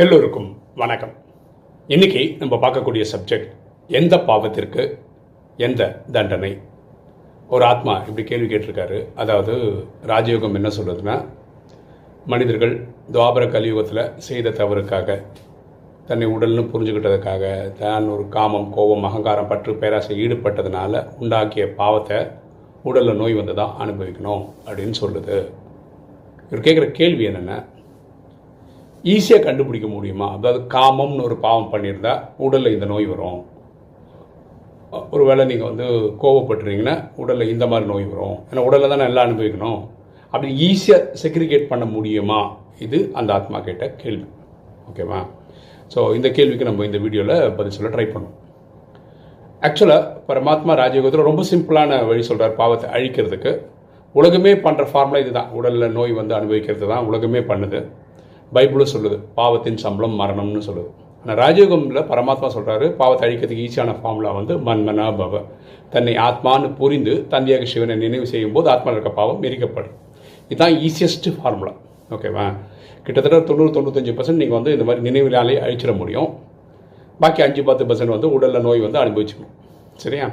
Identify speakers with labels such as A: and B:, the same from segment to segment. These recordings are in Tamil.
A: எல்லோருக்கும் வணக்கம். இன்னைக்கு நம்ம பார்க்கக்கூடிய சப்ஜெக்ட் எந்த பாவத்திற்கு எந்த தண்டனை? ஒரு ஆத்மா இப்படி கேள்வி கேட்டிருக்காரு. அதாவது ராஜயோகம் என்ன சொல்றதுன்னா மனிதர்கள் துவாபர கலியுகத்தில் செய்த தவறுக்காக தன்னை உடல்னு புரிஞ்சுக்கிட்டதுக்காக தான் ஒரு காமம் கோபம் அகங்காரம் பற்று பேராசை ஈடுபட்டதுனால உண்டாக்கிய பாவத்தை உடலில் நோய் வந்து தான் அனுபவிக்கணும் அப்படின்னு சொல்லுது. இவர் கேட்குற கேள்வி என்னென்னா ஈஸியாக கண்டுபிடிக்க முடியுமா? அதாவது காமம்னு ஒரு பாவம் பண்ணியிருந்தா உடலில் இந்த நோய் வரும். ஒருவேளை நீங்கள் வந்து கோவப்பட்டுறீங்கன்னா உடலில் இந்த மாதிரி நோய் வரும். ஏன்னா உடலில் தான் நல்லா அனுபவிக்கணும். அப்படி ஈஸியாக செக்ரிகேட் பண்ண முடியுமா? இது அந்த ஆத்மா கேட்ட கேள்வி. ஓகேவா ஸோ இந்த கேள்விக்கு நம்ம இந்த வீடியோவில் பதில் சொல்ல ட்ரை பண்ணுவோம். ஆக்சுவலாக பரமாத்மா ராஜயோகத்தில் ரொம்ப சிம்பிளான வழி சொல்கிறார் பாவத்தை அழிக்கிறதுக்கு. உலகமே பண்ணுற ஃபார்முலா இதுதான். உடலில் நோய் வந்து அனுபவிக்கிறது தான் உலகமே பண்ணுது. பைபிளும் சொல்லுது பாவத்தின் சம்பளம் மரணம்னு சொல்லுது. ஆனால் ராஜயோகமில் பரமாத்மா சொல்கிறாரு பாவத்தை அழிக்கிறதுக்கு ஈஸியான ஃபார்முலா வந்து மன்மனா பவ. தன்னை ஆத்மான்னு புரிந்து தந்தையாக சிவனை நினைவு செய்யும் போது ஆத்மாவில் இருக்க பாவம் எரிக்கப்படும் இதுதான் ஈஸியஸ்ட் ஃபார்முலா ஓகேவா கிட்டத்தட்ட தொண்ணூறு தொண்ணூத்தஞ்சு பர்சன்ட் நீங்கள் வந்து இந்த மாதிரி நினைவிலாலே அழிச்சிட முடியும். பாக்கி அஞ்சு பத்து பர்சன்ட் வந்து உடலில் நோய் வந்து அனுபவிச்சுக்கணும். சரியா?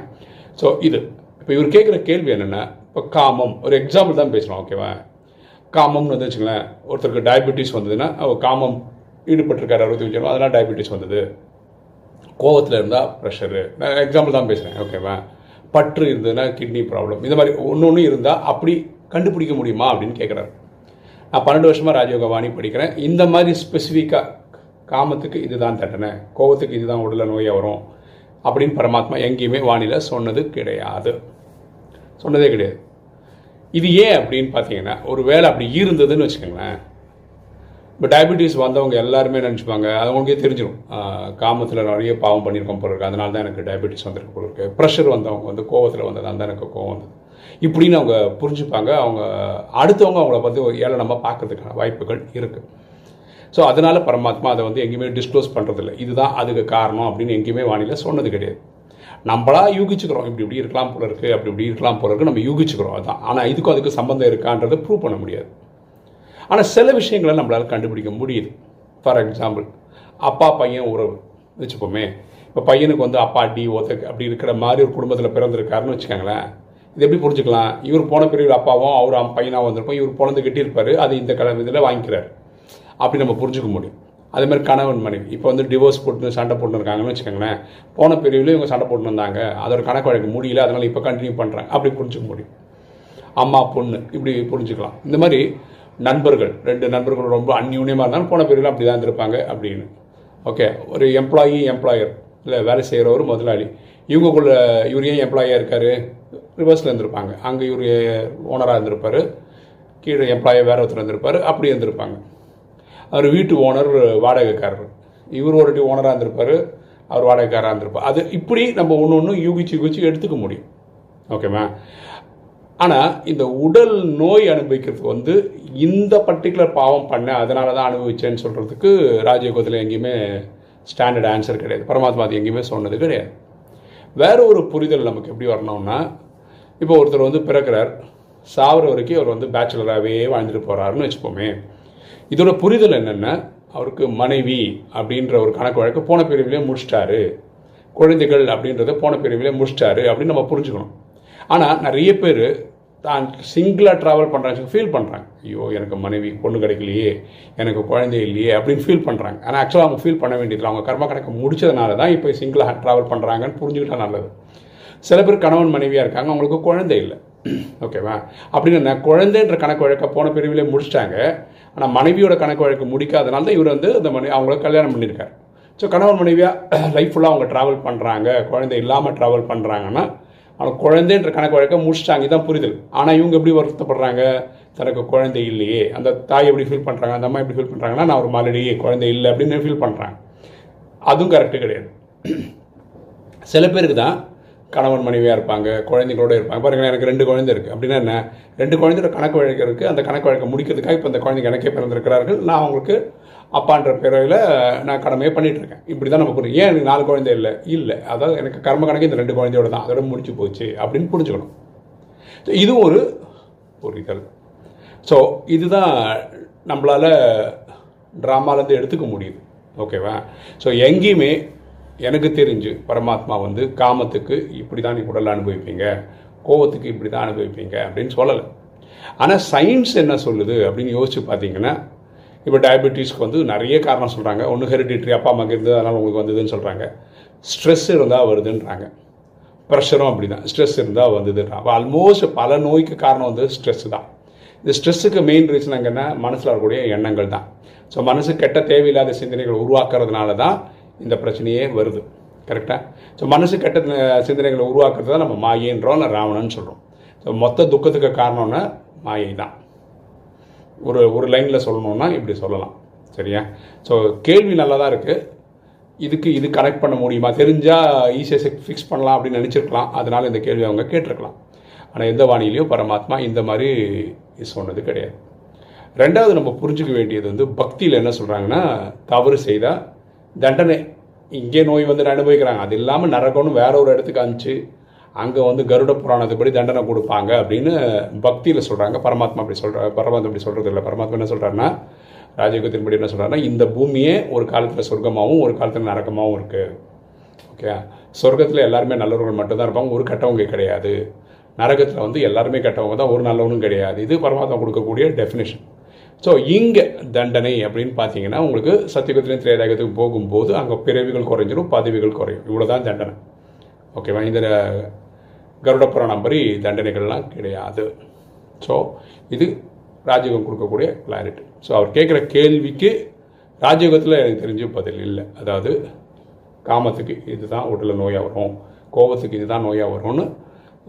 A: ஸோ இது. இப்போ இவர் கேட்குற கேள்வி என்னென்னா இப்போ காமம் ஒரு எக்ஸாம்பிள் தான் பேசுகிறோம் ஓகேவா காமம்னு வந்து வச்சுங்களேன் ஒருத்தருக்கு டயபெட்டிஸ் வந்ததுன்னா அவர் காமம் ஈடுபட்டிருக்காரு அறுபத்தி வச்சு அதெல்லாம் டயபெட்டிஸ் வந்தது. கோவத்தில் இருந்தால் ப்ரெஷரு நான் எக்ஸாம்பிள் தான் பேசுகிறேன் ஓகேவா பற்று இருந்ததுன்னா கிட்னி ப்ராப்ளம் இந்த மாதிரி ஒன்று ஒன்று இருந்தால் அப்படி கண்டுபிடிக்க முடியுமா அப்படின்னு கேட்குறாரு நான் பன்னெண்டு வருஷமாக ராஜயோக வாணி படிக்கிறேன். இந்த மாதிரி ஸ்பெசிஃபிக்காக காமத்துக்கு இதுதான் தண்டனை. கோவத்துக்கு இதுதான் உடல நோயை வரும். அப்படின்னு பரமாத்மா எங்கேயுமே வானிலை சொன்னது கிடையாது. சொன்னதே கிடையாது. இது ஏன் அப்படின்னு பார்த்தீங்கன்னா ஒரு வேலை அப்படி இருந்ததுன்னு வச்சுக்கோங்களேன். இப்போ டயபெட்டிஸ் வந்தவங்க எல்லாருமே நினச்சிப்பாங்க அவங்களுக்கே தெரிஞ்சிடும் காமத்தில் நிறைய பாவம் பண்ணியிருக்கோம் போல இருக்கு. அதனால தான் எனக்கு டயபெட்டிஸ் வந்திருக்கு போல இருக்கு. ப்ரெஷர் வந்தவங்க வந்து கோவத்தில் வந்ததால் தான் எனக்கு கோவம் வந்தது. இப்படின்னு அவங்க புரிஞ்சுப்பாங்க. அவங்க அடுத்தவங்க அவங்கள பற்றி ஒரு ஏளனமாக பார்க்கறதுக்கான வாய்ப்புகள் இருக்குது ஸோ அதனால் பரமாத்மா அதை வந்து எங்கேயுமே டிஸ்க்ளோஸ் பண்ணுறதில்ல இதுதான் அதுக்கு காரணம் அப்படின்னு எங்கேயுமே வானிலை சொன்னது கிடையாது. நம்மளா யூகிச்சுக்கிறோம். இப்படி இப்படி இருக்கலாம் போல இருக்குது அப்படி இப்படி இருக்கலாம் போல இருக்குது நம்ம யூகிச்சுக்கிறோம் அதான். ஆனால் இதுக்கும் அதுக்கு சம்மந்தம் இருக்கான்றதை ப்ரூவ் பண்ண முடியாது. ஆனால் சில விஷயங்களை நம்மளால் கண்டுபிடிக்க முடியுது. ஃபார் எக்ஸாம்பிள் அப்பா பையன் உறவு. வச்சுப்போமே இப்போ பையனுக்கு வந்து அப்பா டி ஒத்த அப்படி இருக்கிற மாதிரி ஒரு குடும்பத்தில் பிறந்திருக்காருன்னு வச்சுக்கோங்களேன். இது எப்படி புரிஞ்சுக்கலாம்? இவர் போன பிரிவு அப்பாவும் அவர் பையனாக வந்திருப்போம். இவர் பிறந்து கட்டியிருப்பாரு. அது இந்த கல இதில் வாங்கிக்கிறார். அப்படி நம்ம புரிஞ்சுக்க முடியும். அதே மாதிரி கணவன் மனைவி. இப்போ வந்து டிவோர்ஸ் போட்டு சண்டை போட்டு இருக்காங்கன்னு வச்சுக்கோங்களேன். போன பிரிவில் இவங்க சண்டை போட்டு இருந்தாங்க அதோட கணக்கு வழக்கு முடியல அதனால் இப்போ கண்டினியூ பண்ணுறாங்க அப்படி புரிஞ்சுக்க முடியும். அம்மா பொண்ணு இப்படி புரிஞ்சுக்கலாம். இந்த மாதிரி நண்பர்கள் ரெண்டு நண்பர்கள் ரொம்ப அந்யூன்யமாக இருந்தாலும் போன பிரிவில் அப்படி தான் இருந்திருப்பாங்க அப்படின்னு. ஓகே ஒரு எம்ப்ளாயி எம்ப்ளாயர் இல்லை வேலை செய்கிறவர் முதலாளி. இவங்கக்குள்ள இவர் ஏன் எம்ப்ளாயாக இருக்கார்? ரிவர்ஸில் இருந்திருப்பாங்க. அங்கே இவர் ஓனராக இருந்திருப்பார். கீழே எம்ப்ளாயாக வேற ஒருத்தர் இருந்திருப்பார். அப்படி இருந்திருப்பாங்க. அவர் வீட்டு ஓனர் வாடகைக்காரர். இவர் ஒரு ஓனராக இருந்திருப்பார் அவர் வாடகைக்காரராக இருந்திருப்பார். அது இப்படி நம்ம ஒன்று ஒன்று யூகிச்சு யூகிச்சு எடுத்துக்க முடியும். ஓகேவா ஆனால் இந்த உடல் நோய் அனுபவிக்கிறதுக்கு வந்து இந்த பர்டிகுலர் பாவம் பண்ண அதனால தான் அனுபவிச்சேன்னு சொல்கிறதுக்கு ராஜயோகத்தில் எங்கேயுமே ஸ்டாண்டர்ட் ஆன்சர் கிடையாது. பரமாத்மா அது எங்கேயுமே சொன்னது கிடையாது. வேற ஒரு புரிதல் நமக்கு எப்படி வரணும்னா இப்போ ஒருத்தர் வந்து பிறக்கிறார் சாவர வரைக்கும் அவர் வந்து பேச்சுலராகவே வாழ்ந்துட்டு போகிறாருன்னு வச்சுப்போமே. இதோட புரிதல் என்னென்னா அவருக்கு மனைவி அப்படின்ற ஒரு கணக்கு வழக்கு போன பிரிவிலே முடிச்சிட்டாரு. குழந்தைகள் அப்படின்றத போன பிரிவிலே முடிச்சிட்டாரு அப்படின்னு நம்ம புரிஞ்சுக்கணும். ஆனால் நிறைய பேர் தான் சிங்கிளாக ட்ராவல் பண்ணுறாங்க ஃபீல் பண்ணுறாங்க ஐயோ எனக்கு மனைவி பொண்ணு கிடைக்கலையே எனக்கு குழந்தை இல்லையே அப்படின்னு ஃபீல் பண்ணுறாங்க ஆனால் ஆக்சுவலாக அவங்க ஃபீல் பண்ண வேண்டியதில்லை அவங்க கர்ம கணக்கு முடிச்சதுனால தான் இப்போ சிங்கிளாக ட்ராவல் பண்ணுறாங்கன்னு புரிஞ்சுக்கிட்டா நல்லது. சில பேர் கணவன் மனைவியாக இருக்காங்க அவங்களுக்கு குழந்தை இல்லை. ஓகேவா அப்படின்னு என்ன குழந்தைன்ற கணக்கு வழக்க போன பிரிவிலே முடிச்சிட்டாங்க. ஆனால் மனைவியோட கணக்கு வழக்கு முடிக்காதனால தான் இவர் வந்து அந்த மனை அவங்கள கல்யாணம் பண்ணியிருக்காரு. ஸோ கணவன் மனைவியாக லைஃப் ஃபுல்லாக அவங்க ட்ராவல் பண்ணுறாங்க குழந்தை இல்லாமல் ட்ராவல் பண்ணுறாங்கன்னா அவங்க குழந்தைன்ற கணக்கு வழக்க முடிச்சிட்டாங்க. இதுதான் புரிதல். ஆனால் இவங்க எப்படி வருத்தப்படுறாங்க? தனக்கு குழந்தை இல்லையே. அந்த தாய் எப்படி ஃபீல் பண்ணுறாங்க அந்த அம்மா எப்படி ஃபீல் பண்ணுறாங்கன்னா நான் ஒரு மாலடி குழந்தை இல்லை அப்படின்னு ஃபீல் பண்ணுறாங்க அதுவும் கரெக்டு கிடையாது. சில பேருக்கு தான் கணவன் மனைவியாக இருப்பாங்க குழந்தைங்களோட இருப்பாங்க. பாருங்கள் எனக்கு ரெண்டு குழந்தை இருக்குது அப்படின்னா என்ன? ரெண்டு குழந்தையோட கணக்கு வழக்கு இருக்குது அந்த கணக்கு வழக்கை முடிக்கிறதுக்காக இப்போ அந்த குழந்தைங்க எனக்கே பிறந்திருக்கிறார்கள். நான் அவங்களுக்கு அப்பான்ற பிறவில் நான் கடமையை பண்ணிட்டு இருக்கேன். இப்படி தான் நம்ம புரியும். ஏன் எனக்கு நாலு குழந்தை இல்லை? இல்லை. அதாவது எனக்கு கர்ம கணக்கு இந்த ரெண்டு குழந்தையோட தான். அதோட முடிச்சு போச்சு அப்படின்னு புரிஞ்சுக்கணும். So, இது ஒரு புரிதல். ஸோ இதுதான் நம்மளால் ட்ராமாலேருந்து எடுத்துக்க முடியுது. ஓகேவா ஸோ எங்கேயுமே எனக்கு தெரிஞ்சு பரமாத்மா வந்து காமத்துக்கு இப்படி தான் நீ உடல் அனுபவிப்பீங்க கோவத்துக்கு இப்படி தான் அனுபவிப்பீங்க அப்படின்னு சொல்லலை. ஆனால் சயின்ஸ் என்ன சொல்லுது அப்படின்னு யோசிச்சு பார்த்தீங்கன்னா இப்போ டயபெட்டிஸ்க்கு வந்து நிறைய காரணம் சொல்கிறாங்க ஒன்று ஹெரிடிட்ரி அப்பா அம்மாக்கு இருந்தது அதனால் உங்களுக்கு வந்ததுன்னு சொல்கிறாங்க ஸ்ட்ரெஸ் இருந்தால் வருதுன்றாங்க. ப்ரெஷரும் அப்படி தான் ஸ்ட்ரெஸ் இருந்தால் வந்ததுன்றாங்க. அப்போ ஆல்மோஸ்ட் பல நோய்க்கு காரணம் வந்து ஸ்ட்ரெஸ் தான். இந்த ஸ்ட்ரெஸ்ஸுக்கு மெயின் ரீசன் எங்கன்னா மனசில் வரக்கூடிய எண்ணங்கள் தான். ஸோ மனசு கெட்ட தேவையில்லாத சிந்தனைகள் உருவாக்குறதுனால தான் இந்த பிரச்சனையே வருது. கரெக்டாக ஸோ மனசு கெட்ட சிந்தனைகளை உருவாக்குறது தான் நம்ம மாயேன்றோம் இல்லை ராவணன்னு சொல்கிறோம் ஸோ மொத்த துக்கத்துக்கு காரணம்னா மாயை தான் ஒரு ஒரு லைனில் சொல்லணும்னா இப்படி சொல்லலாம். சரியா? ஸோ கேள்வி நல்லா தான் இருக்குது இதுக்கு இது கனெக்ட் பண்ண முடியுமா? தெரிஞ்சால் ஈஸியாக ஃபிக்ஸ் பண்ணலாம் அப்படின்னு நினச்சிருக்கலாம். அதனால் இந்த கேள்வி அவங்க கேட்டிருக்கலாம். ஆனால் எந்த வானிலையும் பரமாத்மா இந்த மாதிரி சொன்னது கிடையாது. ரெண்டாவது நம்ம புரிஞ்சுக்க வேண்டியது வந்து பக்தியில் என்ன சொல்கிறாங்கன்னா தவறு செய்தால் தண்டனை. இங்கே நோய் வந்து அனுபவிக்கிறாங்க? அது இல்லாமல் நரகம்னு வேற ஒரு இடத்துக்கு அனுப்பிச்சு அங்கே வந்து கருட புராணத்துப்படி தண்டனை கொடுப்பாங்க அப்படின்னு பக்தியில் சொல்கிறாங்க பரமாத்மா அப்படி சொல்கிற பரமாத்மா அப்படி சொல்கிறது இல்லை. பரமாத்மா என்ன சொல்கிறாருன்னா ராஜயோகத்தின்படி என்ன சொல்கிறாருன்னா இந்த பூமியே ஒரு காலத்தில் சொர்க்கமாகவும் ஒரு காலத்தில் நரகமாகவும் இருக்குது ஓகே சொர்க்கத்தில் எல்லாருமே நல்லவர்கள் மட்டும்தான் இருப்பாங்க. ஒரு கெட்டவங்க கிடையாது. நரகத்தில் வந்து எல்லாருமே கெட்டவங்க தான். ஒரு நல்லவனும் கிடையாது. இது பரமாத்மா கொடுக்கக்கூடிய டெஃபினேஷன் ஸோ இங்கே தண்டனை அப்படின்னு பார்த்தீங்கன்னா உங்களுக்கு சத்தியகுத்திலையும் திரேதாயகத்துக்கு போகும்போது அங்கே பிறவிகள் குறைஞ்சிரும் பதவிகள் குறையும். இவ்வளோ தான் தண்டனை ஓகேவா இந்த கருட புராணம் படி தண்டனைகள்லாம் கிடையாது. ஸோ இது ராஜயோகம் கொடுக்கக்கூடிய கிளாரிட்டி ஸோ அவர் கேட்குற கேள்விக்கு ராஜயோகத்தில் எனக்கு தெரிஞ்சு பதில் இல்லை. அதாவது காமத்துக்கு இதுதான் உடலில் நோயாக வரும். கோபத்துக்கு இதுதான் நோயாக வரும்னு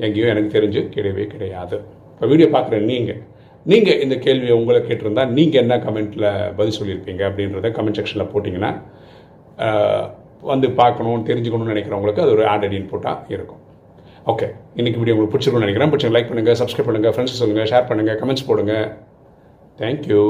A: எங்கேயும் எனக்கு தெரிஞ்சு கிடையவே கிடையாது. இப்போ வீடியோ பார்க்குற நீங்கள் நீங்கள் இந்த கேள்வியை உங்களை கேட்டிருந்தா நீங்கள் என்ன கமெண்ட்டில் பதில் சொல்லியிருப்பீங்க அப்படின்றத கமெண்ட் செக்ஷனில் போட்டிங்கன்னா வந்து பார்க்கணும் தெரிஞ்சுக்கணும்னு நினைக்கிறவங்களுக்கு அது ஒரு ஆடட் இன்புட்டாக இருக்கும். ஓகே இன்னைக்கு வீடியோ உங்களுக்கு பிடிச்சிருக்கணும்னு நினைக்கிறேன். பிடிச்சிங்க லைக் பண்ணுங்கள் சப்ஸ்கிரைப் பண்ணுங்கள் ஃப்ரெண்ட்ஸ் சொல்லுங்கள் ஷேர் பண்ணுங்கள் கமெண்ட்ஸ் போடுங்க. தேங்க்யூ